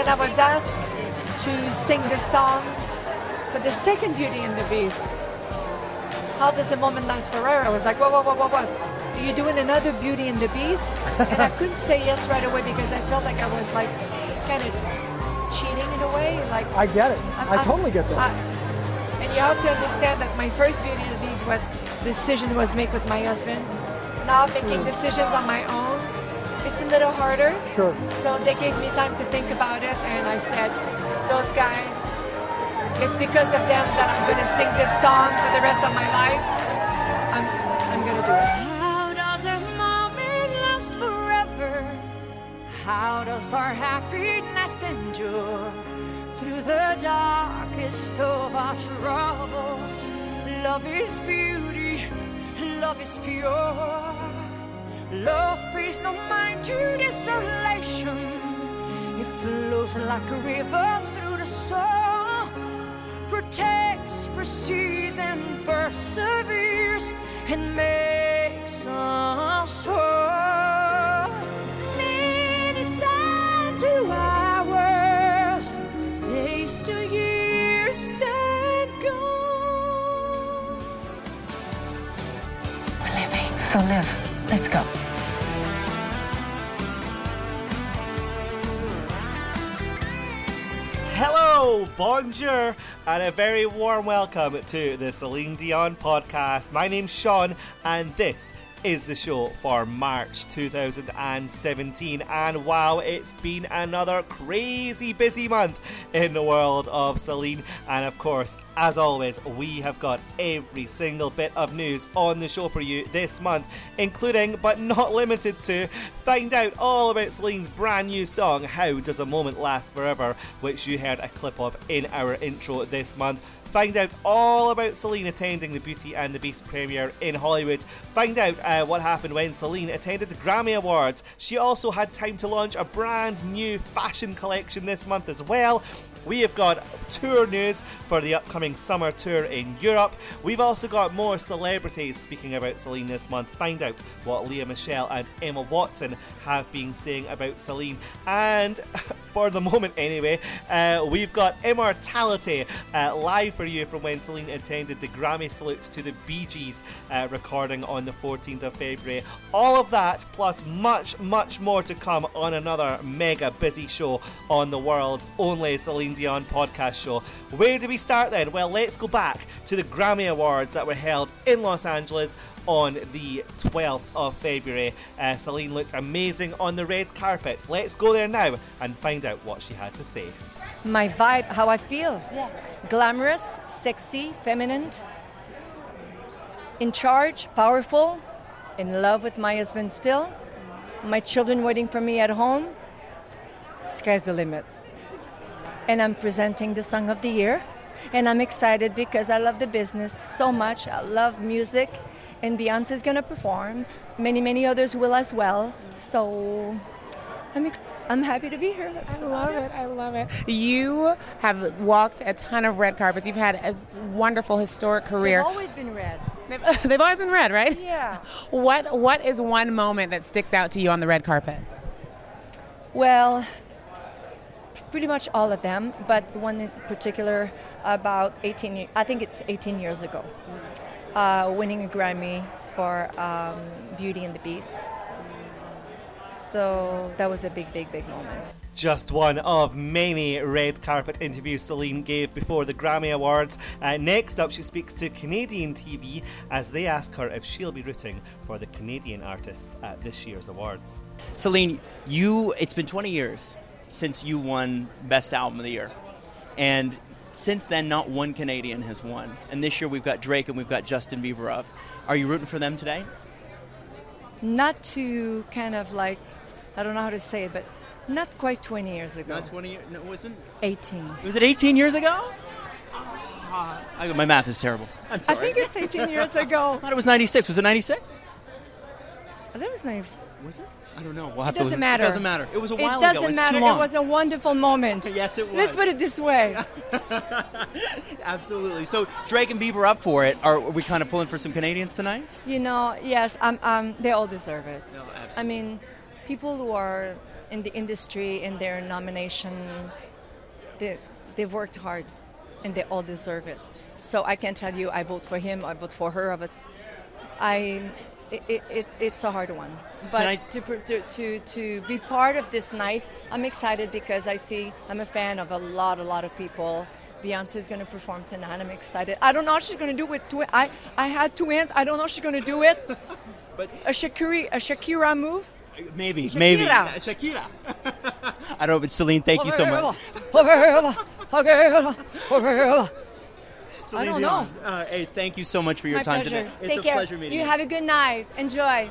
when I was asked to sing the song for the second Beauty and the Beast, how does a moment last forever? I was like, whoa, whoa, whoa, whoa, whoa. Are you doing another Beauty and the Beast? and I couldn't say yes right away because I felt like I was like kind of cheating in a way. Like I get it. I'm- I I'm- totally get that. I- and you have to understand that my first Beauty and the Beast, what decision was made with my husband. Now I'm making hmm. decisions on my own. It's a little harder. Sure. So they gave me time to think about it, and I said, those guys, it's because of them that I'm going to sing this song for the rest of my life. I'm, I'm going to do it. How does a moment last forever? How does our happiness endure through the darkest of our troubles? Love is beauty, love is pure. Love pays no mind to desolation. It flows like a river through the soul protects, precedes, and perseveres, and makes us whole. Minutes down to hours, days to years that go. We're living, so live. Let's go. Bonjour, and a very warm welcome to the Celine Dion podcast. My name's Sean, and this is the show for March 2017. And wow, it's been another crazy busy month in the world of Celine. And of course, as always, we have got every single bit of news on the show for you this month, including but not limited to find out all about Celine's brand new song, How Does a Moment Last Forever, which you heard a clip of in our intro this month. Find out all about Celine attending the Beauty and the Beast premiere in Hollywood. Find out uh, what happened when Celine attended the Grammy Awards. She also had time to launch a brand new fashion collection this month as well. We have got tour news for the upcoming summer tour in Europe. We've also got more celebrities speaking about Celine this month. Find out what Lea Michele and Emma Watson have been saying about Celine. And for the moment, anyway, uh, we've got Immortality uh, live for you from when Celine attended the Grammy salute to the Bee Gees uh, recording on the 14th of February. All of that, plus much, much more to come on another mega busy show on the world's only Celine Dion podcast show. Where do we start then? Well, let's go back to the Grammy Awards that were held in Los Angeles on the 12th of February. Uh, Celine looked amazing on the red carpet. Let's go there now and find out what she had to say. My vibe, how I feel. Glamorous, sexy, feminine, in charge, powerful, in love with my husband still, my children waiting for me at home. Sky's the limit. And I'm presenting the song of the year. And I'm excited because I love the business so much. I love music. And Beyonce's gonna perform. Many, many others will as well. So I'm, I'm happy to be here. I love it. I love it. You have walked a ton of red carpets. You've had a wonderful historic career. They've always been red. They've, they've always been red, right? Yeah. What What is one moment that sticks out to you on the red carpet? Well, pretty much all of them, but one in particular about 18, ye- I think it's 18 years ago, uh, winning a Grammy for um, Beauty and the Beast. So that was a big, big, big moment. Just one of many red carpet interviews Celine gave before the Grammy Awards. Uh, next up, she speaks to Canadian TV as they ask her if she'll be rooting for the Canadian artists at this year's awards. Celine, you it's been 20 years since you won Best Album of the Year. And since then not one Canadian has won. And this year we've got Drake and we've got Justin Bieber up. Are you rooting for them today? Not to kind of like, I don't know how to say it, but not quite 20 years ago. Not 20 years. No, wasn't 18. Was it 18 years ago? Ah, I- my math is terrible. I'm sorry. I think it's 18 years ago. I thought it was 96. Was it 96? That was nice. Was it? I don't know. We'll have It doesn't matter. It doesn't matter. It was a while It doesn't ago. It's matter. too long. It was a wonderful moment. Yes, it was. Let's put it this way. Absolutely. So Drake and Bieber up for it. Are we kind of pulling for some Canadians tonight? You know, yes, um, um, they all deserve it. No, I mean, people who are in the industry in their nomination. They, they've worked hard, and they all deserve it. So I can tell you, I vote for him. I vote for her. I vote. I. It, it, it, it's a hard one, but to, to to to be part of this night, I'm excited because I see I'm a fan of a lot a lot of people. Beyonce is going to perform tonight. I'm excited. I don't know how she's going to do it. Twi- I I had two hands. I don't know if she's going to do it. But A Shakira a Shakira move. maybe, maybe uh, Shakira. Shakira. I don't know, but Celine, thank you so much. I don't Dion, know. Uh, hey, thank you so much for your My time pleasure. today. It's Take a care. pleasure meeting you. you have a good night. Enjoy.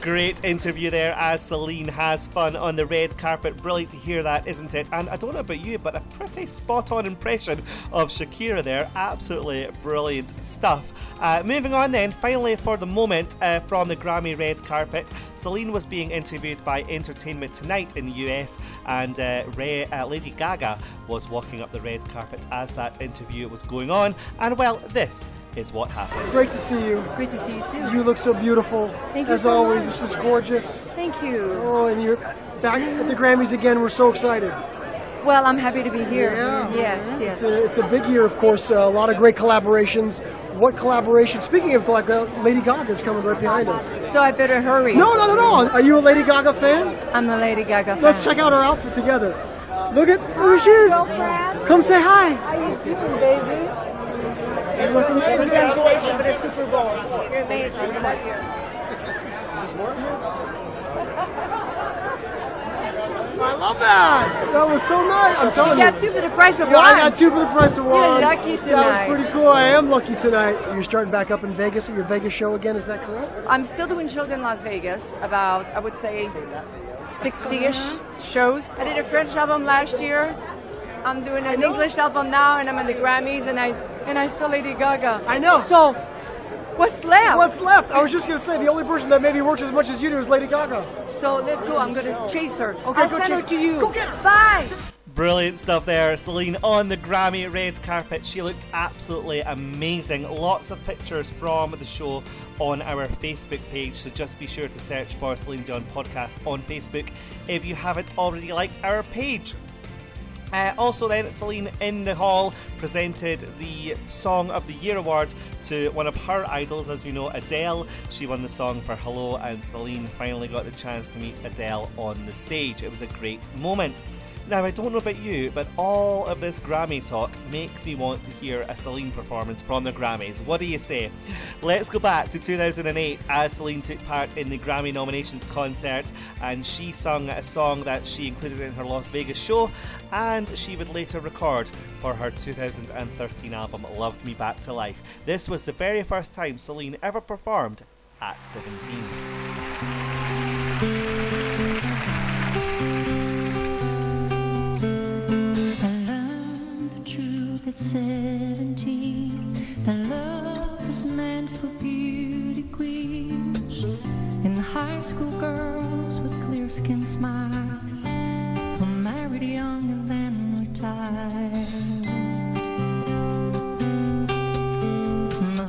Great interview there as Celine has fun on the red carpet. Brilliant to hear that, isn't it? And I don't know about you, but a pretty spot on impression of Shakira there. Absolutely brilliant stuff. Uh, moving on then, finally for the moment uh, from the Grammy red carpet, Celine was being interviewed by Entertainment Tonight in the US, and uh, Ray, uh, Lady Gaga was walking up the red carpet as that interview was going on. And well, this is what happened. Great to see you. Great to see you too. You look so beautiful. Thank you As so always, much. this is gorgeous. Thank you. Oh, and you're back at the Grammys again. We're so excited. Well, I'm happy to be here. Yeah. Yes, yes. It's a, it's a big year, of course. Uh, a lot of great collaborations. What collaboration? Speaking of like, uh, Lady Gaga's coming right behind us. So I better hurry. No, no, no, no. Are you a Lady Gaga fan? I'm a Lady Gaga fan. Let's check out her outfit together. Look at who she is. Come say hi. How you doing, baby? Congratulations for the Super Bowl. You're amazing. I love you. I love that. That was so nice. I'm telling You you. got two for the price of Yeah, one. I got two for the price of one. You're lucky tonight. That was pretty cool. I am lucky tonight. You're starting back up in Vegas at your Vegas show again. Is that correct? I'm still doing shows in Las Vegas, about, I would say, 60 ish mm-hmm. shows. I did a French album last year. I'm doing an English album now, and I'm in the Grammys, and I and I saw Lady Gaga. I know. So, what's left? What's left? I was just gonna say the only person that maybe works as much as you do is Lady Gaga. So let's go. I'm gonna chase her. Okay, I'll go send her chase- to you. go get her. Bye. Brilliant stuff there. Celine on the Grammy red carpet. She looked absolutely amazing. Lots of pictures from the show on our Facebook page, so just be sure to search for Celine Dion Podcast on Facebook if you haven't already liked our page. Uh, also, then, Celine in the hall presented the Song of the Year award to one of her idols, as we know, Adele. She won the song for Hello, and Celine finally got the chance to meet Adele on the stage. It was a great moment. Now, I don't know about you, but all of this Grammy talk makes me want to hear a Celine performance from the Grammys. What do you say? Let's go back to 2008 as Celine took part in the Grammy nominations concert and she sung a song that she included in her Las Vegas show and she would later record for her 2013 album Loved Me Back to Life. This was the very first time Celine ever performed at 17. 17 that love was meant for beauty queens and high school girls with clear skin smiles who married young and then retired. The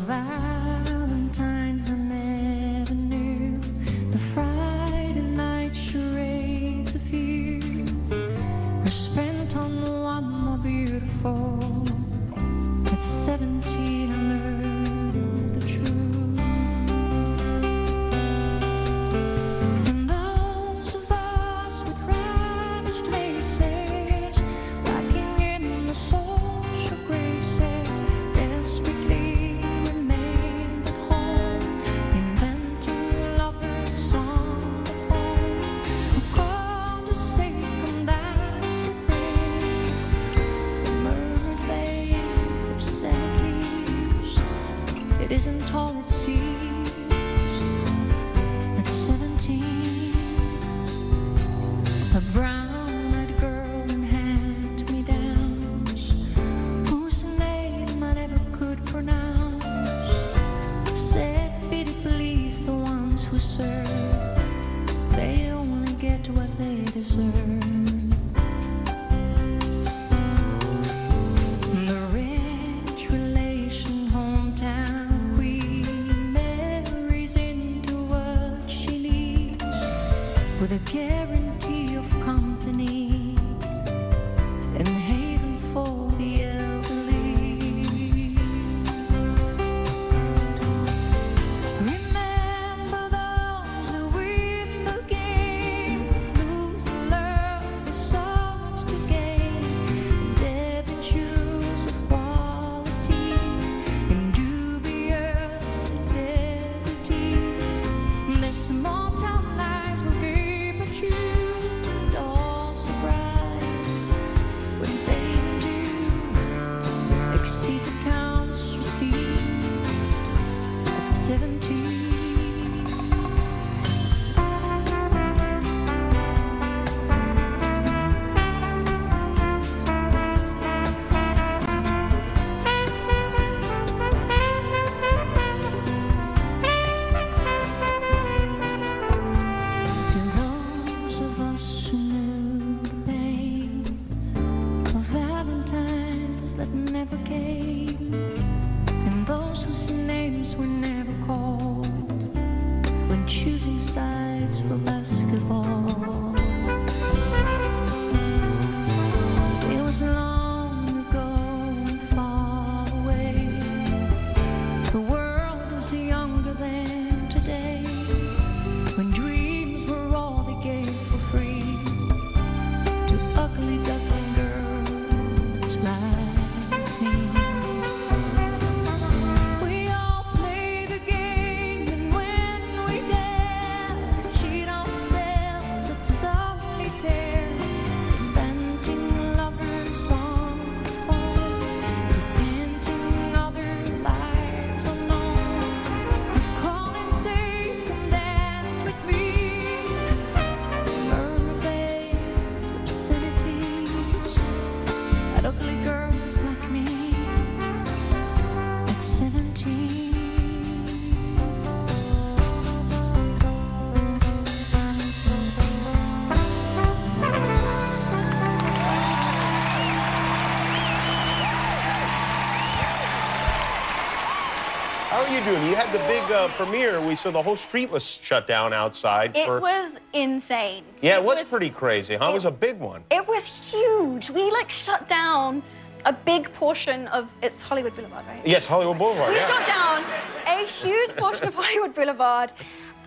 had the big uh, premiere. We saw the whole street was shut down outside. It for... was insane. Yeah, it was, pretty crazy. Huh? It was a big one. It was huge. We like shut down a big portion of it's Hollywood Boulevard, right? Yes, Hollywood Boulevard. We yeah. shut down a huge portion of Hollywood Boulevard.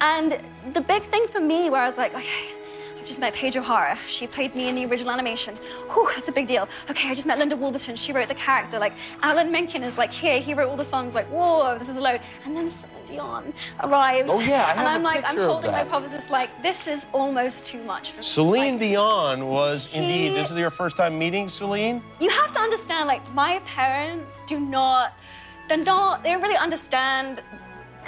And the big thing for me where I was like, okay, I've just met Paige O'Hara. She played me in the original animation. Whew, that's a big deal. Okay, I just met Linda Woolverton. She wrote the character. Like, Alan Menken is like here. He wrote all the songs. Like, whoa, this is a load. And then Celine Dion arrives. Oh, yeah, I And have a I'm like, I'm picture of holding my that. publicist like, this is almost too much for me. Celine Dion was She- indeed. This is your first time meeting Celine. you have to understand like my parents do not they're not they don't really understand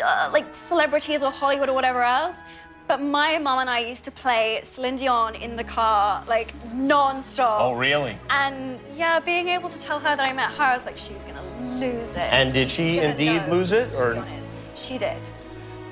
uh, like celebrities or hollywood or whatever else but my mom and i used to play Celine Dion in the car like non-stop Oh, really? and yeah being able to tell her that i met her i was like she's gonna lose it And did she indeed know, lose it, or- honest. she did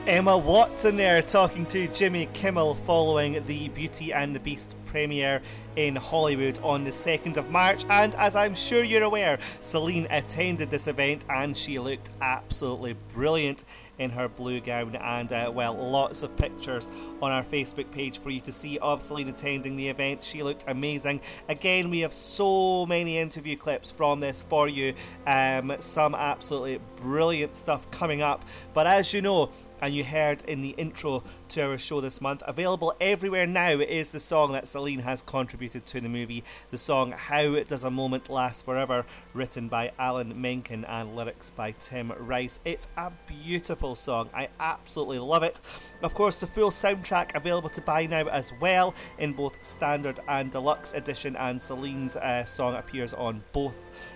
Emma Watson there talking to Jimmy Kimmel following the Beauty and the Beast premiere in Hollywood on the 2nd of March. And as I'm sure you're aware, Celine attended this event and she looked absolutely brilliant in her blue gown. And uh, well, lots of pictures on our Facebook page for you to see of Celine attending the event. She looked amazing. Again, we have so many interview clips from this for you. Um, some absolutely brilliant stuff coming up. But as you know, and you heard in the intro to our show this month. Available everywhere now is the song that Celine has contributed to the movie. The song How Does a Moment Last Forever, written by Alan Menken and lyrics by Tim Rice. It's a beautiful song. I absolutely love it. Of course, the full soundtrack available to buy now as well in both standard and deluxe edition, and Celine's uh, song appears on both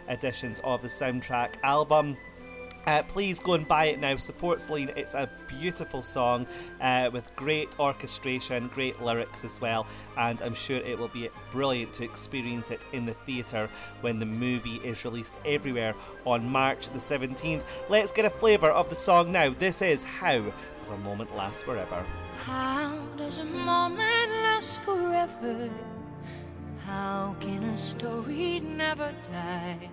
editions of the soundtrack album. Uh, please go and buy it now. Support Celine. It's a beautiful song uh, with great orchestration, great lyrics as well, and I'm sure it will be brilliant to experience it in the theatre when the movie is released everywhere on March the 17th. Let's get a flavour of the song now. This is How Does a Moment Last Forever? How does a moment last forever? How can a story never die?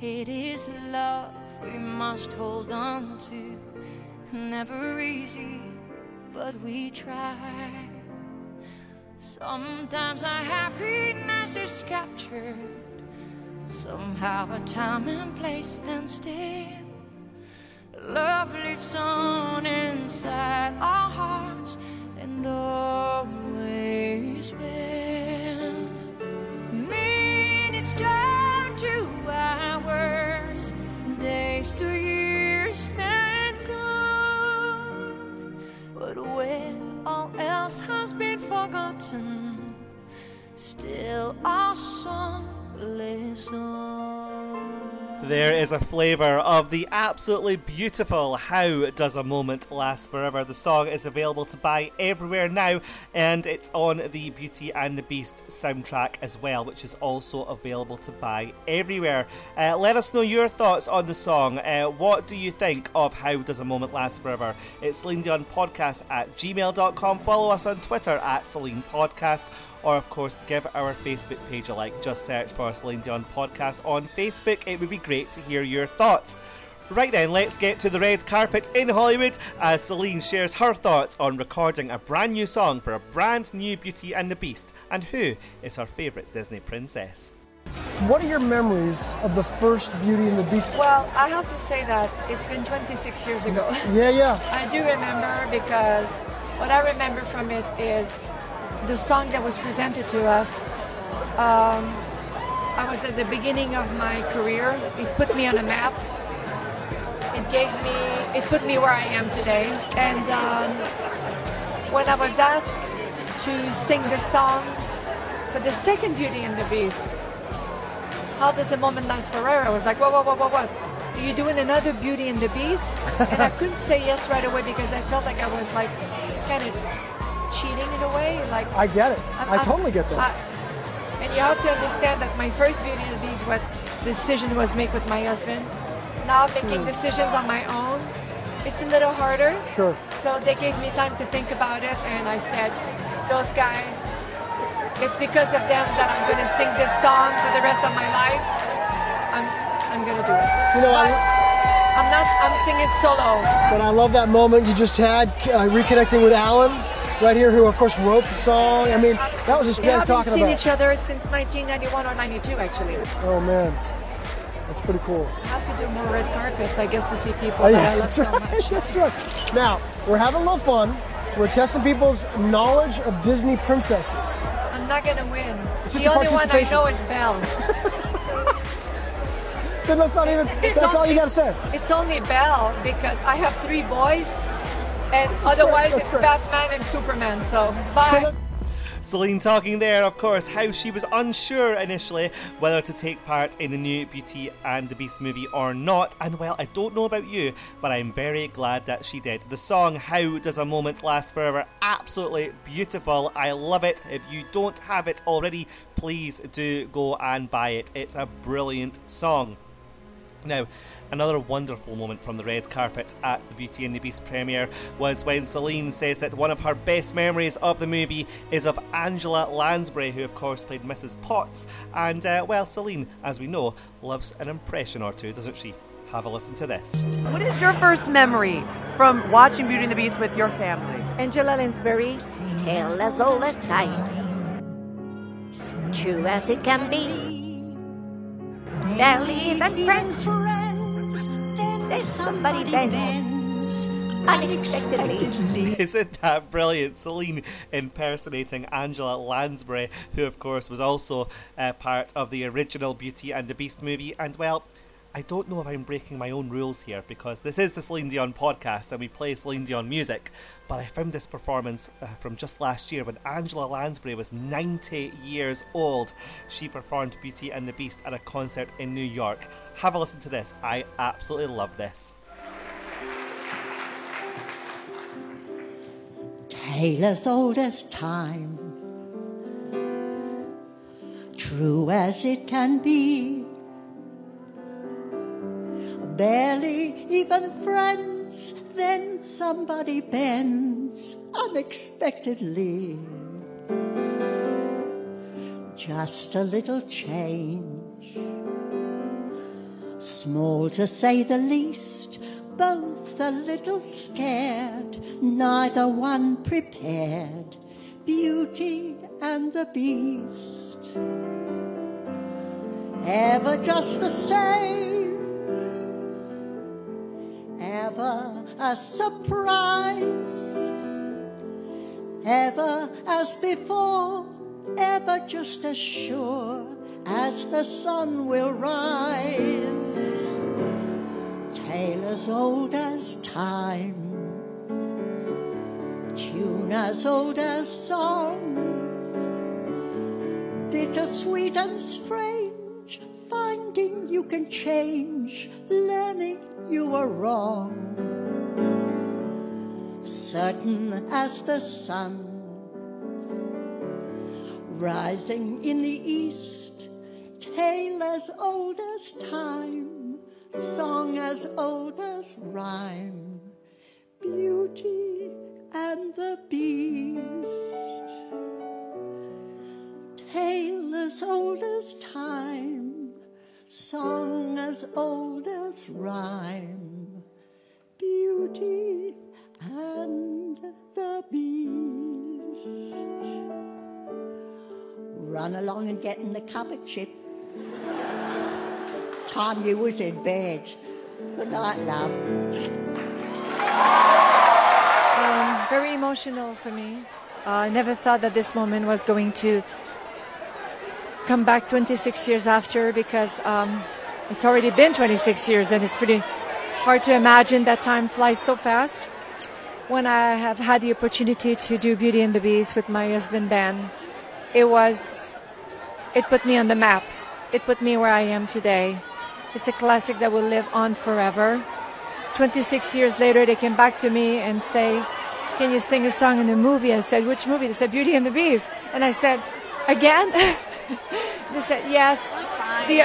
It is love we must hold on to. Never easy, but we try. Sometimes our happiness is captured. Somehow a time and place stand still. Love lives on inside our hearts and always will. Minutes turn to hours, days to years then gone. But when all else has been forgotten, still our song lives on. There is a flavour of the absolutely beautiful How Does a Moment Last Forever. The song is available to buy everywhere now, and it's on the Beauty and the Beast soundtrack as well, which is also available to buy everywhere. Uh, let us know your thoughts on the song. Uh, what do you think of How Does a Moment Last Forever? It's Celine Dion Podcast at gmail.com. Follow us on Twitter at Celine Podcast or of course give our Facebook page a like. Just search for Celine Dion Podcast on Facebook. It would be great to hear your thoughts. Right then, let's get to the red carpet in Hollywood as Celine shares her thoughts on recording a brand new song for a brand new Beauty and the Beast and who is her favourite Disney princess. What are your memories of the first Beauty and the Beast? Well, I have to say that it's been 26 years ago. Yeah, yeah. I do remember because what I remember from it is the song that was presented to us. Um, I was at the beginning of my career. It put me on a map. It gave me, it put me where I am today. And um, when I was asked to sing the song for the second Beauty and the Beast, how does a moment last forever? I was like, whoa, whoa, whoa, whoa, whoa. Are you doing another Beauty and the Beast? and I couldn't say yes right away because I felt like I was like kind of cheating in a way. Like I get it. I'm- I totally get that. I- and you have to understand that my first Beauty and the Beast, what decision was made with my husband. Now making Hmm. decisions on my own, it's a little harder. Sure. So they gave me time to think about it, and I said, those guys, it's because of them that I'm going to sing this song for the rest of my life. I'm, I'm going to do it. You know, but I- I'm not, I'm singing solo. But I love that moment you just had uh, reconnecting with Alan right here, who of course wrote the song. I mean, that was just We you guys haven't talking seen about. each other since 1991 or 92, actually. Oh man, that's pretty cool. I have to do more red carpets, I guess, to see people Oh, that yeah, I love that's so right. much. That's right. Now we're having a little fun. We're testing people's knowledge of Disney princesses. I'm not gonna win. It's just the a only one I know is Belle. Then that's not even. It's that's all you only- gotta say. It's only Belle because I have three boys, and otherwise it's great. Batman and Superman. So bye. Celine talking there, of course, how she was unsure initially whether to take part in the new Beauty and the Beast movie or not. And well, I don't know about you, but I'm very glad that she did. The song How Does a Moment Last Forever? Absolutely beautiful. I love it. If you don't have it already, please do go and buy it. It's a brilliant song. Now, another wonderful moment from the red carpet at the Beauty and the Beast premiere was when Celine says that one of her best memories of the movie is of Angela Lansbury, who of course played Mrs. Potts. And, uh, well, Celine, as we know, loves an impression or two, doesn't she? Have a listen to this. What is your first memory from watching Beauty and the Beast with your family? Angela Lansbury, tale as old as time, true as it can be. They'll even friends. Then somebody bends unexpectedly. Isn't that brilliant? Celine impersonating Angela Lansbury, who, of course, was also uh, part of the original Beauty and the Beast movie. And, well, I don't know if I'm breaking my own rules here because this is the Celine Dion podcast and we play Celine Dion music. But I found this performance uh, from just last year when Angela Lansbury was 90 years old. She performed Beauty and the Beast at a concert in New York. Have a listen to this. I absolutely love this. tale as old as time, true as it can be. Barely even friends, then somebody bends unexpectedly. Just a little change, small to say the least, both a little scared, neither one prepared. Beauty and the Beast, ever just the same, a surprise, ever as before, ever just as sure as the sun will rise. Tale as old as time, tune as old as song, bittersweet and strange, finding you can change, learning you were wrong. Certain as the sun, rising in the east, tale as old as time song as old as rhyme, Beauty and the Beast, tale as old as time, song as old as rhyme, Beauty and the Beast. Run along and get in the cupboard, Chip. Time you was in bed. Good night, love. Um, very emotional for me. Uh, I never thought that this moment was going to come back 26 years after because um, it's already been 26 years and it's pretty hard to imagine that time flies so fast. When I have had the opportunity to do Beauty and the Beast with my husband Dan, it was, it put me on the map. It put me where I am today. It's a classic that will live on forever. 26 years later, they came back to me and say, can you sing a song in the movie? I said, which movie? They said, Beauty and the Beast. And I said, again? they said, yes. The,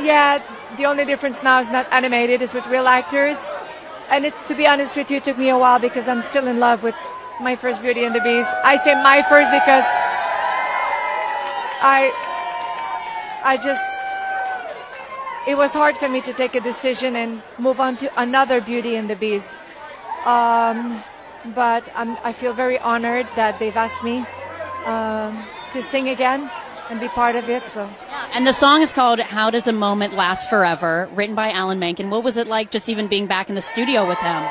yeah, the only difference now is not animated, it's with real actors. And it, to be honest with you, it took me a while because I'm still in love with my first Beauty and the Beast. I say my first because I, I just, it was hard for me to take a decision and move on to another Beauty and the Beast. Um, but I'm, I feel very honored that they've asked me um, to sing again and be part of it. So. And the song is called How Does a Moment Last Forever, written by Alan Menken. What was it like just even being back in the studio with him?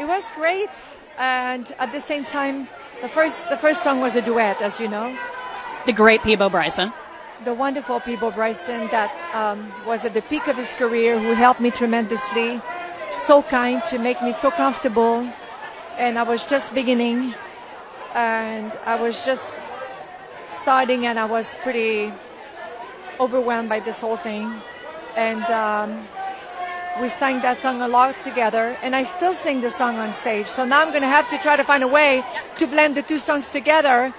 It was great. And at the same time, the first, the first song was a duet, as you know. The great Peabo Bryson. The wonderful Peabo Bryson that um, was at the peak of his career, who helped me tremendously, so kind to make me so comfortable. And I was just beginning, and I was just starting, and I was pretty overwhelmed by this whole thing. And um, we sang that song a lot together, and I still sing the song on stage. So now I'm going to have to try to find a way to blend the two songs together.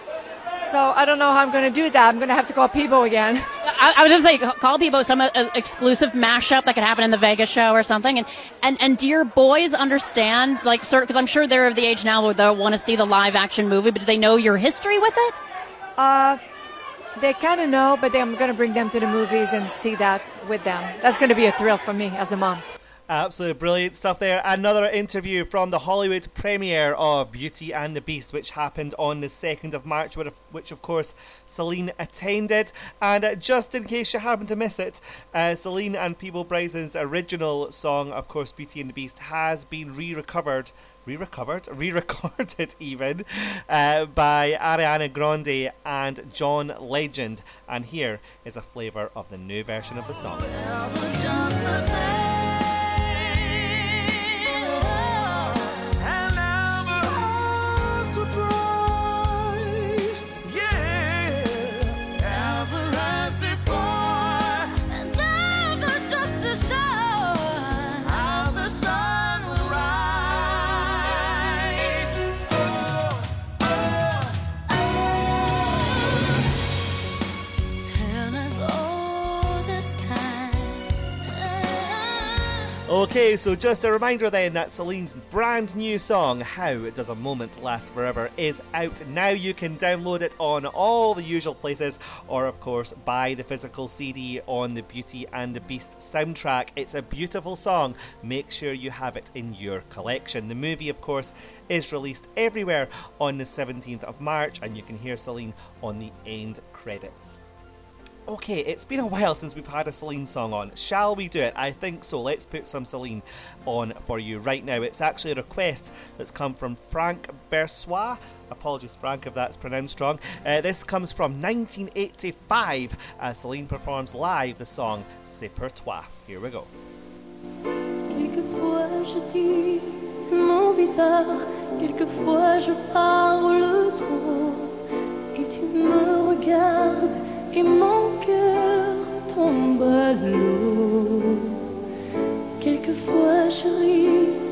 So I don't know how I'm going to do that. I'm going to have to call Peabo again. I, I was just like, call Peabo some uh, exclusive mashup that could happen in the Vegas show or something. And and and do your boys understand, like, sort because I'm sure they're of the age now where they'll want to see the live action movie, but do they know your history with it? Uh, they kind of know, but I'm going to bring them to the movies and see that with them. That's going to be a thrill for me as a mom. Absolutely brilliant stuff there. Another interview from the Hollywood premiere of Beauty and the Beast, which happened on the 2nd of March, which, of course, Celine attended. And uh, just in case you happen to miss it, uh, Celine and Peabo Bryson's original song, of course, Beauty and the Beast, has been re recovered re-recovered, re-recorded even uh, by Ariana Grande and John Legend. And here is a flavour of the new version of the song. Okay, so just a reminder then that Celine's brand new song, How Does a Moment Last Forever, is out now. You can download it on all the usual places, or of course, buy the physical CD on the Beauty and the Beast soundtrack. It's a beautiful song. Make sure you have it in your collection. The movie, of course, is released everywhere on the 17th of March, and you can hear Celine on the end credits. Okay, it's been a while since we've had a Celine song on. Shall we do it? I think so. Let's put some Celine on for you right now. It's actually a request that's come from Frank Bersois. Apologies, Frank, if that's pronounced wrong. Uh, this comes from 1985 as Celine performs live the song C'est pour toi. Here we go. Quelquefois je dis mon bizarre, quelquefois je parle trop, et tu me regardes et mon sombre l'eau, Quelquefois je ris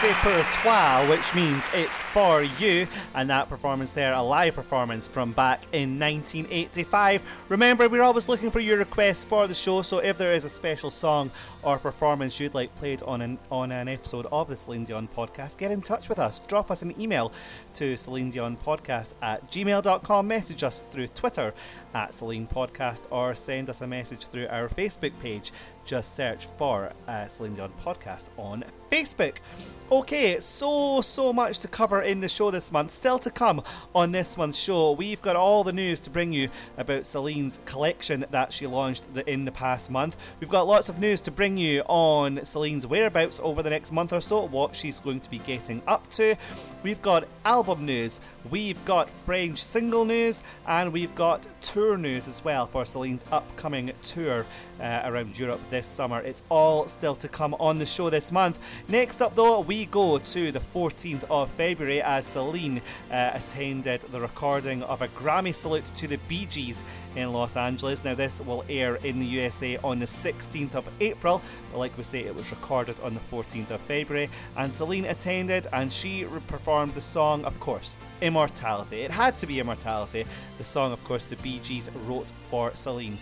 C'est pour toi, which means it's for you, and that performance there, a live performance from back in 1985. Remember, we're always looking for your requests for the show, so if there is a special song or performance you'd like played on an on an episode of the Celine Dion podcast, get in touch with us. Drop us an email to Celine Dion podcast at gmail.com, message us through Twitter at Celine Podcast, or send us a message through our Facebook page. Just search for uh, Celine Dion Podcast on Facebook. Okay, so, so much to cover in the show this month. Still to come on this month's show, we've got all the news to bring you about Celine's collection that she launched the, in the past month. We've got lots of news to bring you on Celine's whereabouts over the next month or so, what she's going to be getting up to. We've got album news, we've got French single news, and we've got tour news as well for Celine's upcoming tour uh, around Europe this summer. It's all still to come on the show this month. Next up, though, we go to the 14th of February as Celine uh, attended the recording of a Grammy salute to the Bee Gees in Los Angeles. Now, this will air in the USA on the 16th of April, but like we say, it was recorded on the 14th of February. And Celine attended and she performed the song, of course, Immortality. It had to be Immortality, the song, of course, the Bee Gees wrote for Celine.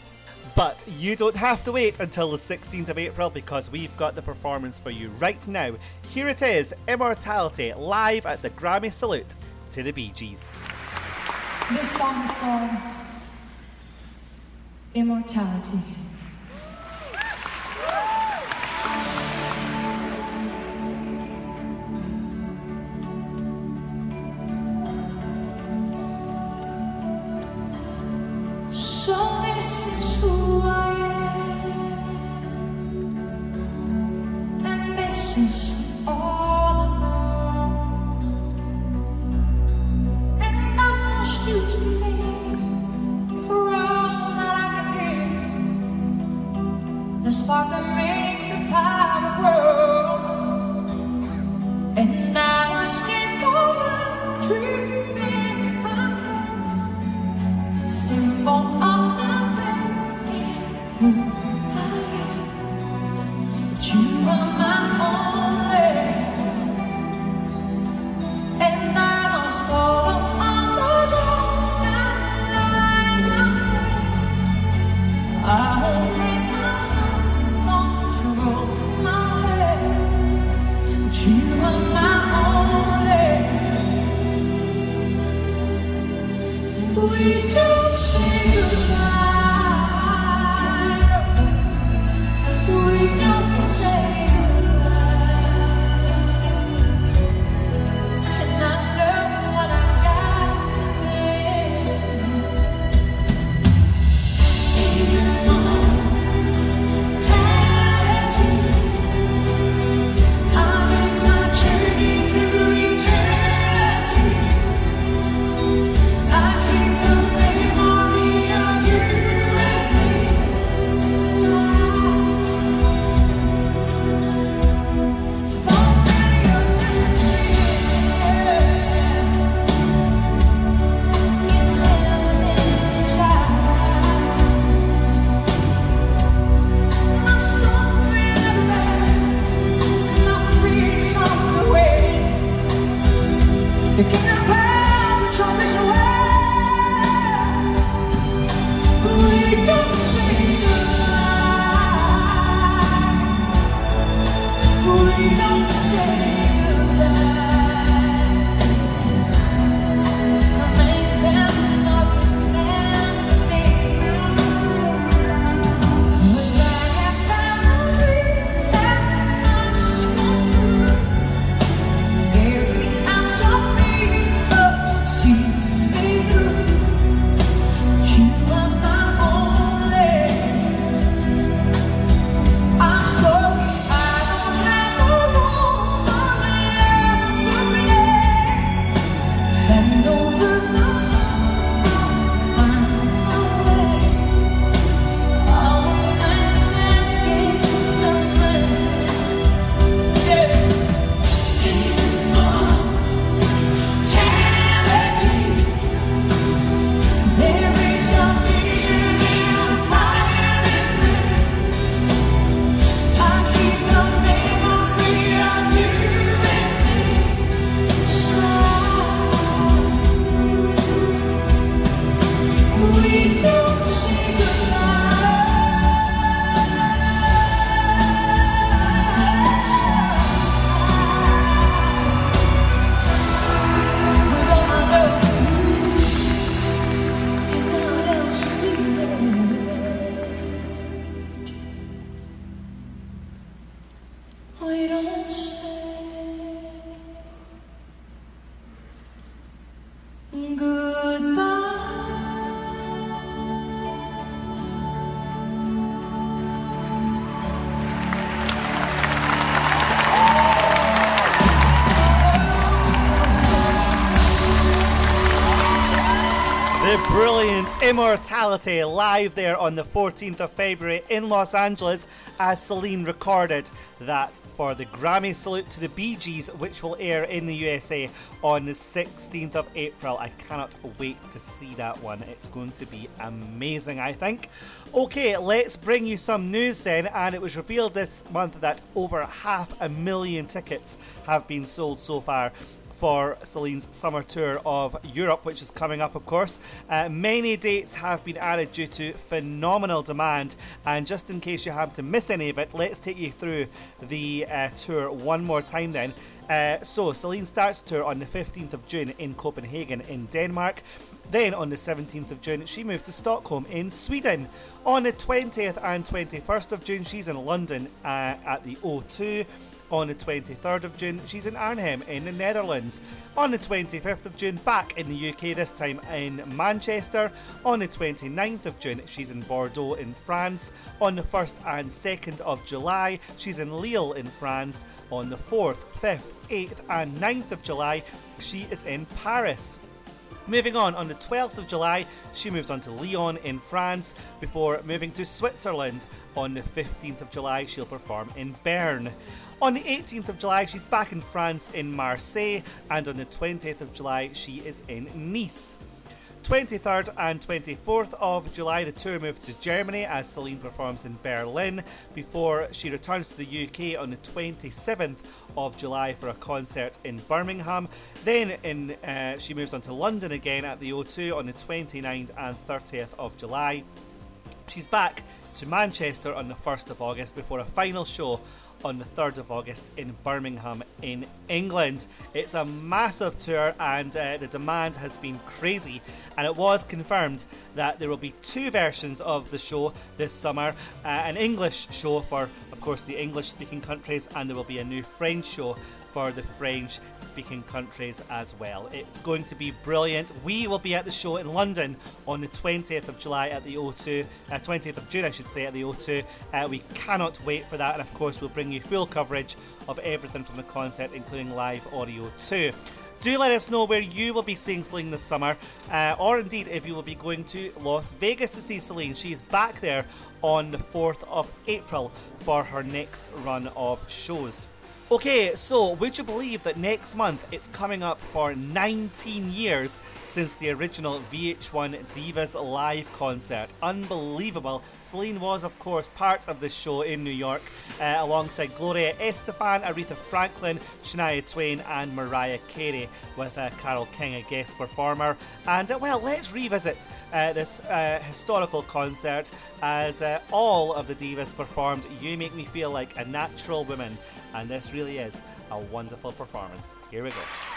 But you don't have to wait until the 16th of April because we've got the performance for you right now. Here it is Immortality live at the Grammy Salute to the Bee Gees. This song is called Immortality. That makes the power grow. Immortality live there on the 14th of February in Los Angeles as Celine recorded that for the Grammy Salute to the Bee Gees, which will air in the USA on the 16th of April. I cannot wait to see that one. It's going to be amazing, I think. Okay, let's bring you some news then. And it was revealed this month that over half a million tickets have been sold so far for Celine's summer tour of Europe, which is coming up, of course. Uh, many dates have been added due to phenomenal demand, and just in case you happen to miss any of it, let's take you through the uh, tour one more time then. Uh, so, Celine starts tour on the 15th of June in Copenhagen, in Denmark. Then, on the 17th of June, she moves to Stockholm in Sweden. On the 20th and 21st of June, she's in London uh, at the O2. On the 23rd of June, she's in Arnhem in the Netherlands. On the 25th of June, back in the UK, this time in Manchester. On the 29th of June, she's in Bordeaux in France. On the 1st and 2nd of July, she's in Lille in France. On the 4th, 5th, 8th, and 9th of July, she is in Paris. Moving on, on the 12th of July, she moves on to Lyon in France before moving to Switzerland. On the 15th of July, she'll perform in Bern. On the 18th of July, she's back in France in Marseille, and on the 20th of July, she is in Nice. 23rd and 24th of July, the tour moves to Germany as Celine performs in Berlin before she returns to the UK on the 27th of July for a concert in Birmingham. Then in, uh, she moves on to London again at the O2 on the 29th and 30th of July. She's back to Manchester on the 1st of August before a final show on the 3rd of August in Birmingham in England. It's a massive tour and uh, the demand has been crazy. And it was confirmed that there will be two versions of the show this summer uh, an English show for, of course, the English speaking countries, and there will be a new French show for the French speaking countries as well. It's going to be brilliant. We will be at the show in London on the 20th of July at the O2, uh, 20th of June, I should say, at the O2. Uh, we cannot wait for that, and of course, we'll bring you full coverage of everything from the concert, including live audio too. Do let us know where you will be seeing Celine this summer, uh, or indeed if you will be going to Las Vegas to see Celine. She's back there on the 4th of April for her next run of shows. Okay, so would you believe that next month it's coming up for 19 years since the original VH1 Divas Live concert? Unbelievable. Celine was, of course, part of the show in New York uh, alongside Gloria Estefan, Aretha Franklin, Shania Twain, and Mariah Carey, with uh, Carole King a guest performer. And uh, well, let's revisit uh, this uh, historical concert as uh, all of the divas performed You Make Me Feel Like a Natural Woman and this really is a wonderful performance. Here we go.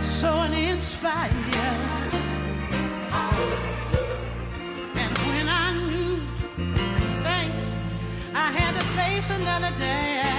So uninspired. And when I knew things I had to face another day.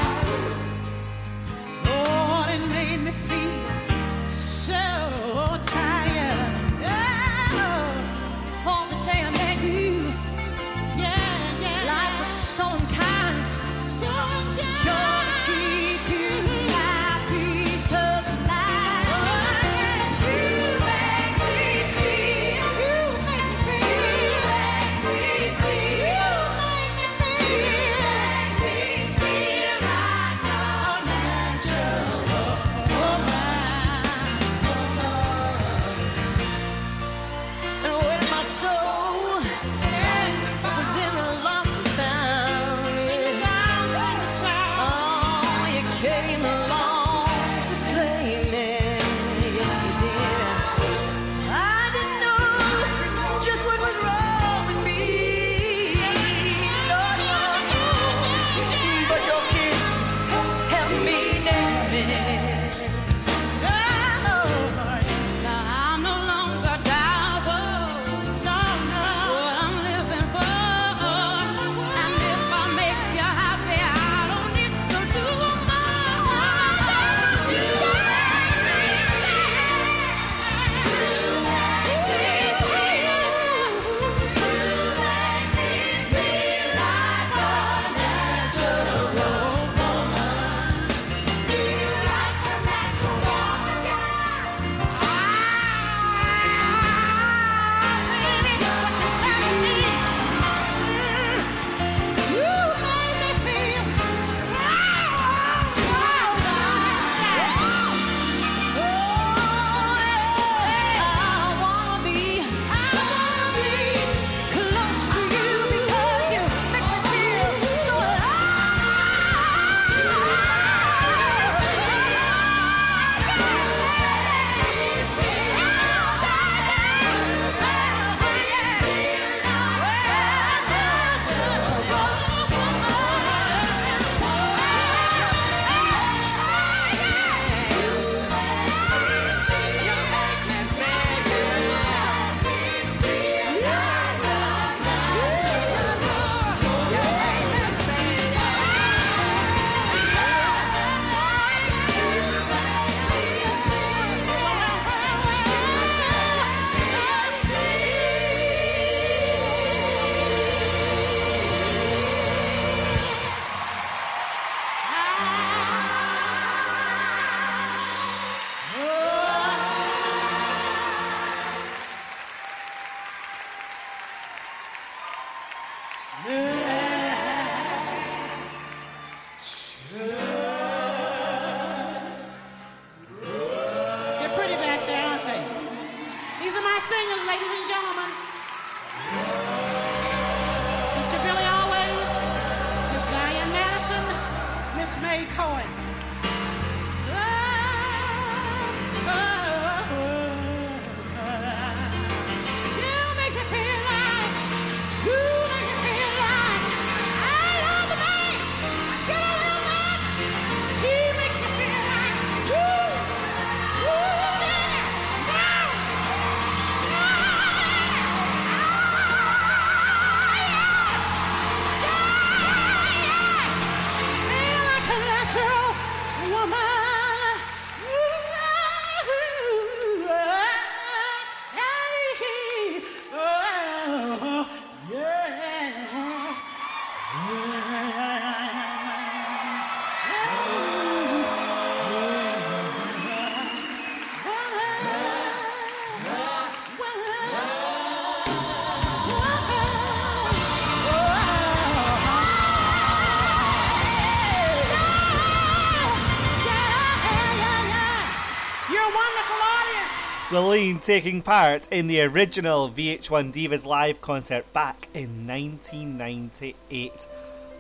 Celine taking part in the original VH1 Divas Live concert back in 1998.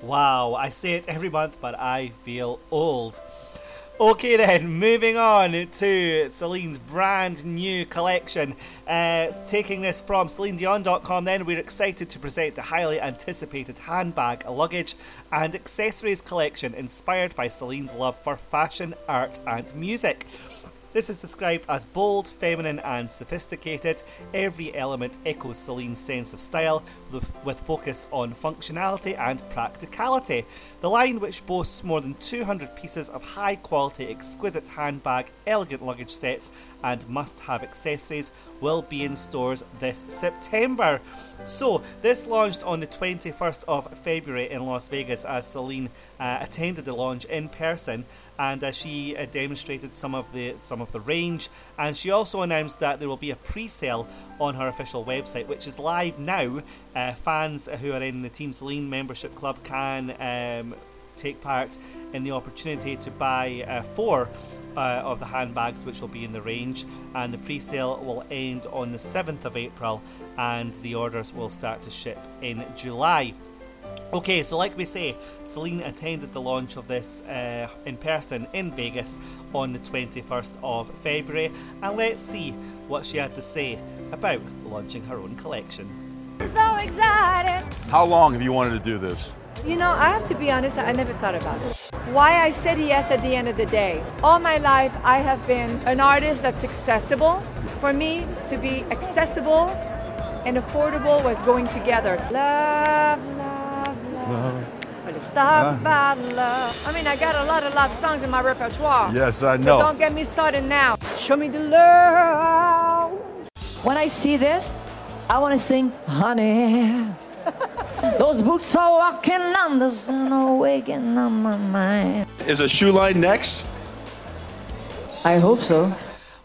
Wow, I say it every month, but I feel old. Okay, then, moving on to Celine's brand new collection. Uh, taking this from CelineDion.com, then, we're excited to present the highly anticipated handbag, luggage, and accessories collection inspired by Celine's love for fashion, art, and music. This is described as bold, feminine, and sophisticated. Every element echoes Celine's sense of style, with, focus on functionality and practicality. The line, which boasts more than 200 pieces of high quality, exquisite handbag, elegant luggage sets, and must have accessories, will be in stores this September. So, this launched on the 21st of February in Las Vegas as Celine uh, attended the launch in person and uh, she uh, demonstrated some of the some of the range and she also announced that there will be a pre-sale on her official website which is live now uh, fans who are in the Team Celine membership club can um, take part in the opportunity to buy uh, four uh, of the handbags which will be in the range and the pre-sale will end on the 7th of April and the orders will start to ship in July Okay, so like we say, Celine attended the launch of this uh, in person in Vegas on the 21st of February, and let's see what she had to say about launching her own collection. So excited. How long have you wanted to do this? You know, I have to be honest, I never thought about it. Why I said yes at the end of the day. All my life, I have been an artist that's accessible. For me, to be accessible and affordable was going together. Love, love, love. But it's talk about love. I mean, I got a lot of love songs in my repertoire. Yes, I know. don't get me started now. Show me the love. When I see this, I want to sing, honey. Those boots are walking on the sun, oh, awakening on my mind. Is a shoe line next? I hope so.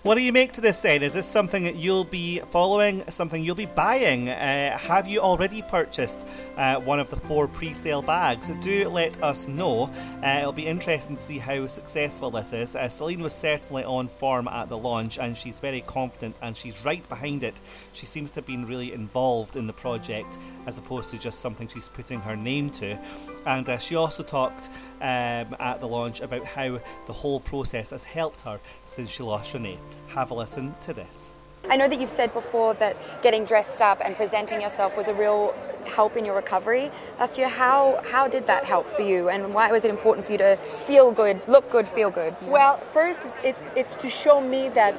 What do you make to this then? Is this something that you'll be following, something you'll be buying? Uh, have you already purchased uh, one of the four pre sale bags? Do let us know. Uh, it'll be interesting to see how successful this is. Uh, Celine was certainly on form at the launch and she's very confident and she's right behind it. She seems to have been really involved in the project as opposed to just something she's putting her name to. And uh, she also talked um, at the launch about how the whole process has helped her since she lost René. Have a listen to this. I know that you've said before that getting dressed up and presenting yourself was a real help in your recovery last year. How how did that help for you, and why was it important for you to feel good, look good, feel good? Well, first, it, it's to show me that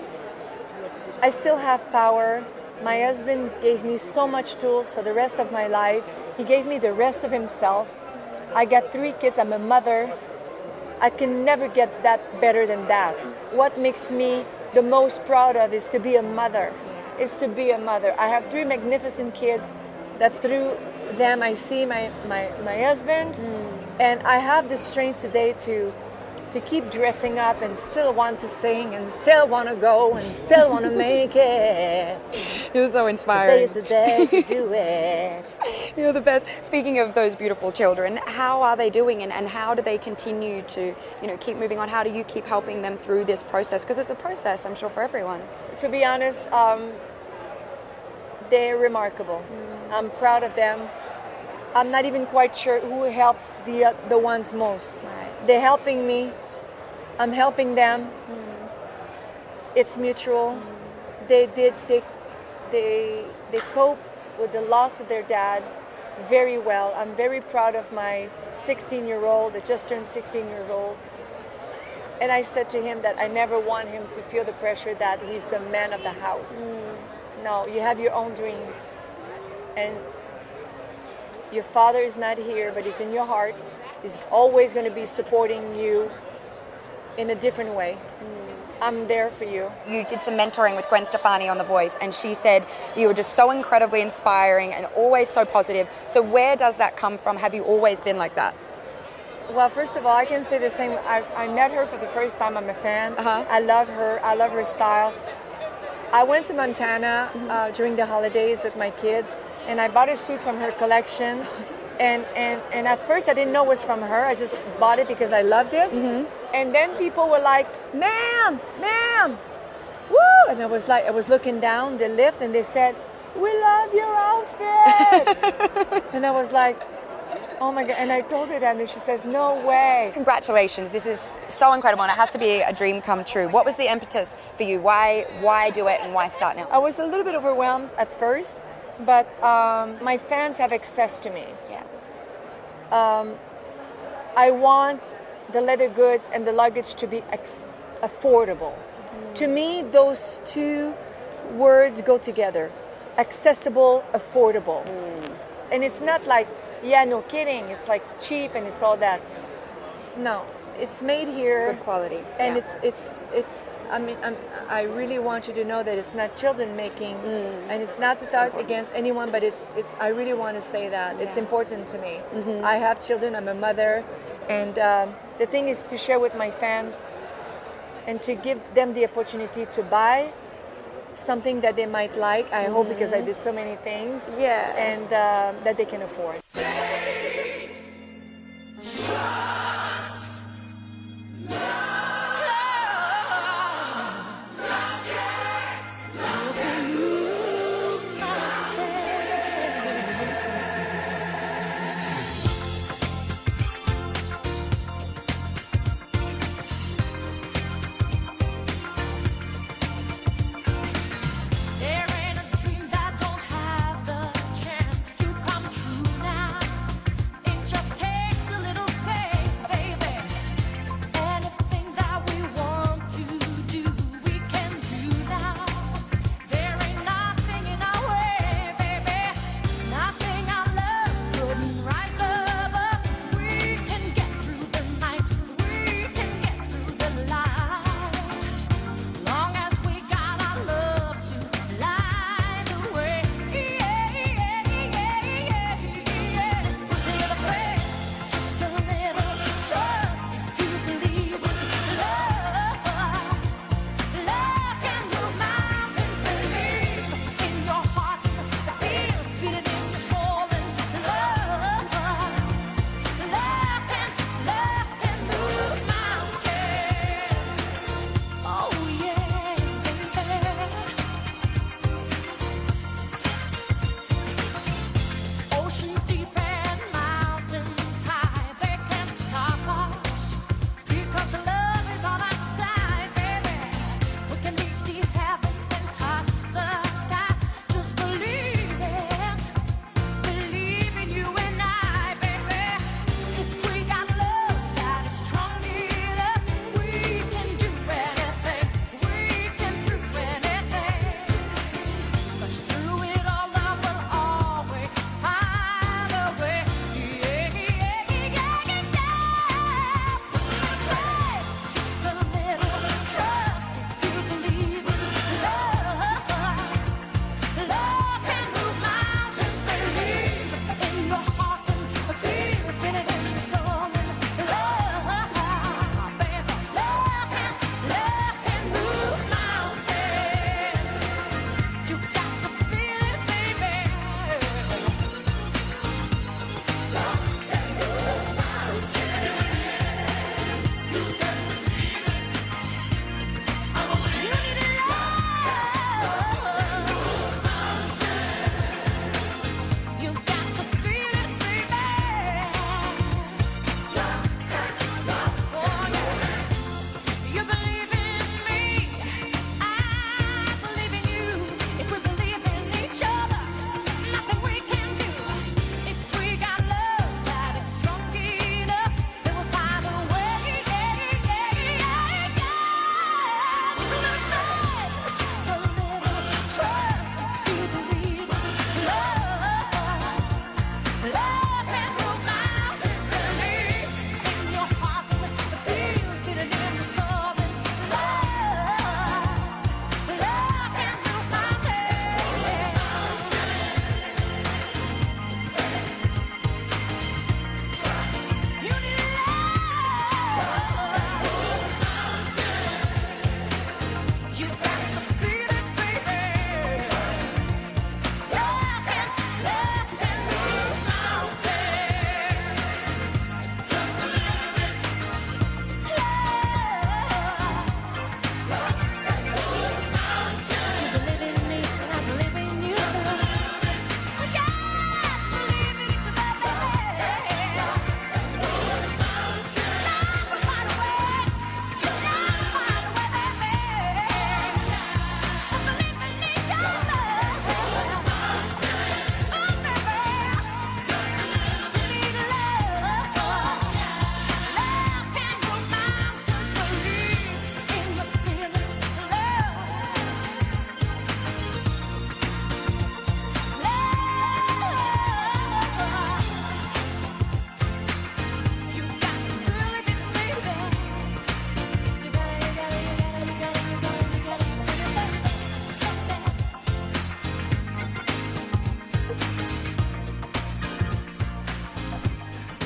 I still have power. My husband gave me so much tools for the rest of my life. He gave me the rest of himself. I got three kids. I'm a mother. I can never get that better than that. What makes me the most proud of is to be a mother. Is to be a mother. I have three magnificent kids that through them I see my, my, my husband mm. and I have the strength today to to keep dressing up and still want to sing and still want to go and still want to make it. You're so inspiring. Today's the day to do it. You're the best. Speaking of those beautiful children, how are they doing and, and how do they continue to, you know, keep moving on? How do you keep helping them through this process? Because it's a process, I'm sure, for everyone. To be honest, um, they're remarkable. I'm proud of them. I'm not even quite sure who helps the uh, the ones most. They're helping me. I'm helping them. Hmm. It's mutual. Hmm. They did they they they cope with the loss of their dad very well. I'm very proud of my 16 year old that just turned 16 years old. And I said to him that I never want him to feel the pressure that he's the man of the house. Hmm. No, you have your own dreams. And your father is not here, but he's in your heart. He's always going to be supporting you in a different way. I'm there for you. You did some mentoring with Gwen Stefani on The Voice, and she said you were just so incredibly inspiring and always so positive. So, where does that come from? Have you always been like that? Well, first of all, I can say the same. I, I met her for the first time. I'm a fan. Uh-huh. I love her. I love her style. I went to Montana mm-hmm. uh, during the holidays with my kids, and I bought a suit from her collection. And, and, and at first, I didn't know it was from her. I just bought it because I loved it. Mm-hmm. And then people were like, ma'am, ma'am, woo! And I was like, I was looking down the lift, and they said, we love your outfit. and I was like, oh my God. And I told her that, and she says, no way. Congratulations! This is so incredible, and it has to be a dream come true. What was the impetus for you? Why why do it, and why start now? I was a little bit overwhelmed at first, but um, my fans have access to me. Yeah. Um, I want the leather goods and the luggage to be ex- affordable. Mm-hmm. To me, those two words go together accessible, affordable. Mm. And it's not like, yeah, no kidding, it's like cheap and it's all that. No, it's made here. Good quality. And yeah. it's, it's, it's, I mean, I'm, I really want you to know that it's not children making, and it's not to talk against anyone, but it's, it's. I really want to say that it's important to me. I have children. I'm a mother, and um, the thing is to share with my fans, and to give them the opportunity to buy something that they might like. I hope because I did so many things. Yeah. And um that they can afford.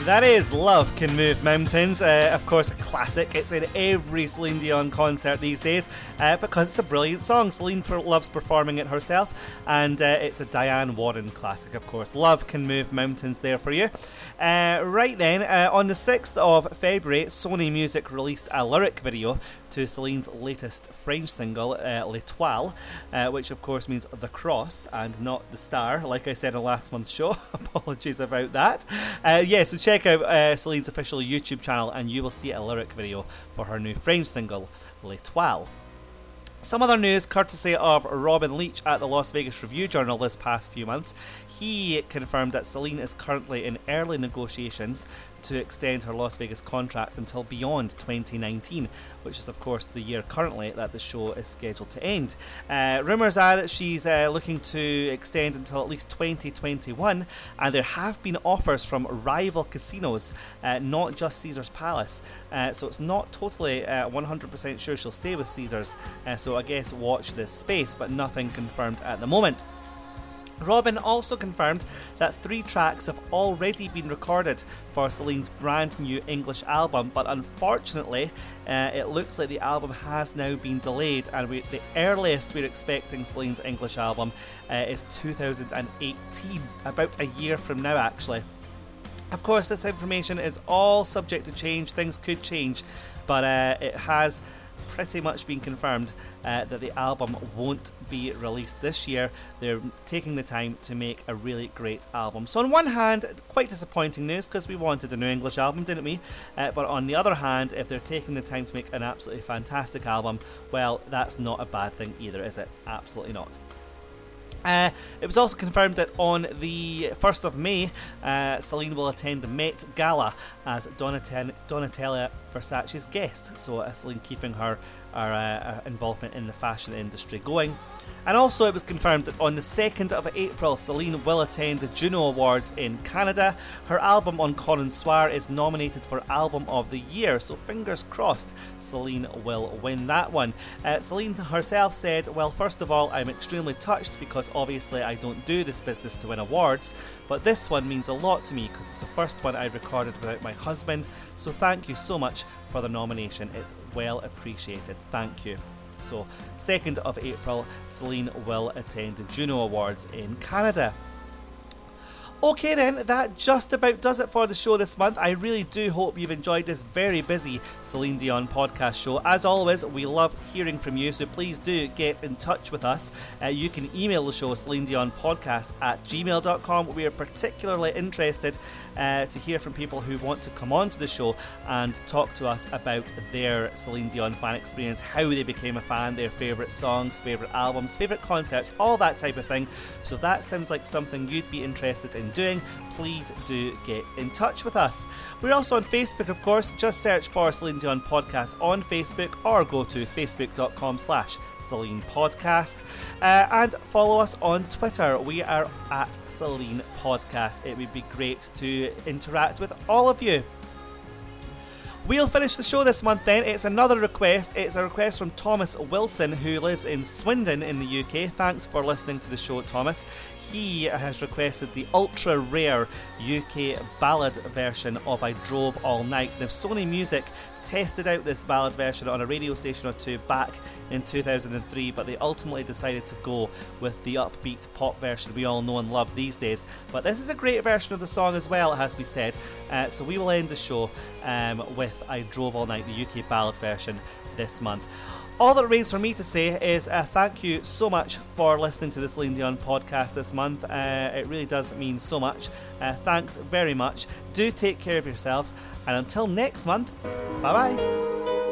That is Love Can Move Mountains. Uh, of course, a classic. It's in every Celine Dion concert these days uh, because it's a brilliant song. Celine loves performing it herself, and uh, it's a Diane Warren classic, of course. Love Can Move Mountains there for you. Uh, right then, uh, on the 6th of February, Sony Music released a lyric video to Celine's latest French single, uh, L'Etoile, uh, which of course means the cross and not the star, like I said in last month's show. Apologies about that. Uh, yeah, so check out uh, Celine's official YouTube channel and you will see a lyric video for her new French single, L'Etoile. Some other news courtesy of Robin Leach at the Las Vegas Review Journal this past few months. He confirmed that Celine is currently in early negotiations to extend her Las Vegas contract until beyond 2019, which is, of course, the year currently that the show is scheduled to end. Uh, rumours are that she's uh, looking to extend until at least 2021, and there have been offers from rival casinos, uh, not just Caesars Palace. Uh, so it's not totally uh, 100% sure she'll stay with Caesars. Uh, so I guess watch this space, but nothing confirmed at the moment. Robin also confirmed that three tracks have already been recorded for Celine's brand new English album, but unfortunately, uh, it looks like the album has now been delayed, and we, the earliest we're expecting Celine's English album uh, is 2018, about a year from now, actually. Of course, this information is all subject to change, things could change, but uh, it has pretty much been confirmed uh, that the album won't be released this year. They're taking the time to make a really great album. So, on one hand, quite disappointing news because we wanted a new English album, didn't we? Uh, but on the other hand, if they're taking the time to make an absolutely fantastic album, well, that's not a bad thing either, is it? Absolutely not. Uh, it was also confirmed that on the 1st of May, uh, Celine will attend the Met Gala as Donatel- Donatella Versace's guest. So, uh, Celine keeping her, her uh, involvement in the fashion industry going. And also, it was confirmed that on the 2nd of April, Celine will attend the Juno Awards in Canada. Her album Encore un soir is nominated for Album of the Year, so fingers crossed Celine will win that one. Uh, Celine herself said, Well, first of all, I'm extremely touched because obviously I don't do this business to win awards, but this one means a lot to me because it's the first one I've recorded without my husband, so thank you so much for the nomination. It's well appreciated. Thank you. So, 2nd of April, Celine will attend the Juno Awards in Canada. Okay, then, that just about does it for the show this month. I really do hope you've enjoyed this very busy Celine Dion podcast show. As always, we love hearing from you, so please do get in touch with us. Uh, you can email the show Celine Dion podcast at gmail.com. We are particularly interested uh, to hear from people who want to come on to the show and talk to us about their Celine Dion fan experience, how they became a fan, their favourite songs, favourite albums, favourite concerts, all that type of thing. So that sounds like something you'd be interested in doing, please do get in touch with us. We're also on Facebook, of course. Just search for Celine Dion Podcast on Facebook or go to facebook.com slash Celine Podcast. Uh, and follow us on Twitter. We are at Celine Podcast. It would be great to interact with all of you. We'll finish the show this month then. It's another request. It's a request from Thomas Wilson, who lives in Swindon in the UK. Thanks for listening to the show, Thomas. He has requested the ultra rare UK ballad version of I Drove All Night. Now, Sony Music tested out this ballad version on a radio station or two back in 2003, but they ultimately decided to go with the upbeat pop version we all know and love these days. But this is a great version of the song as well, it has to be said. Uh, so we will end the show um, with I Drove All Night, the UK ballad version this month. All that remains for me to say is uh, thank you so much for listening to the Celine Dion podcast this month. Uh, it really does mean so much. Uh, thanks very much. Do take care of yourselves, and until next month, bye bye.